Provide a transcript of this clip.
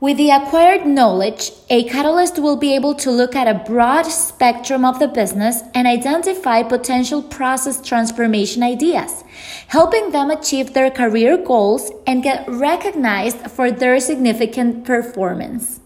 With the acquired knowledge, a catalyst will be able to look at a broad spectrum of the business and identify potential process transformation ideas, helping them achieve their career goals and get recognized for their significant performance.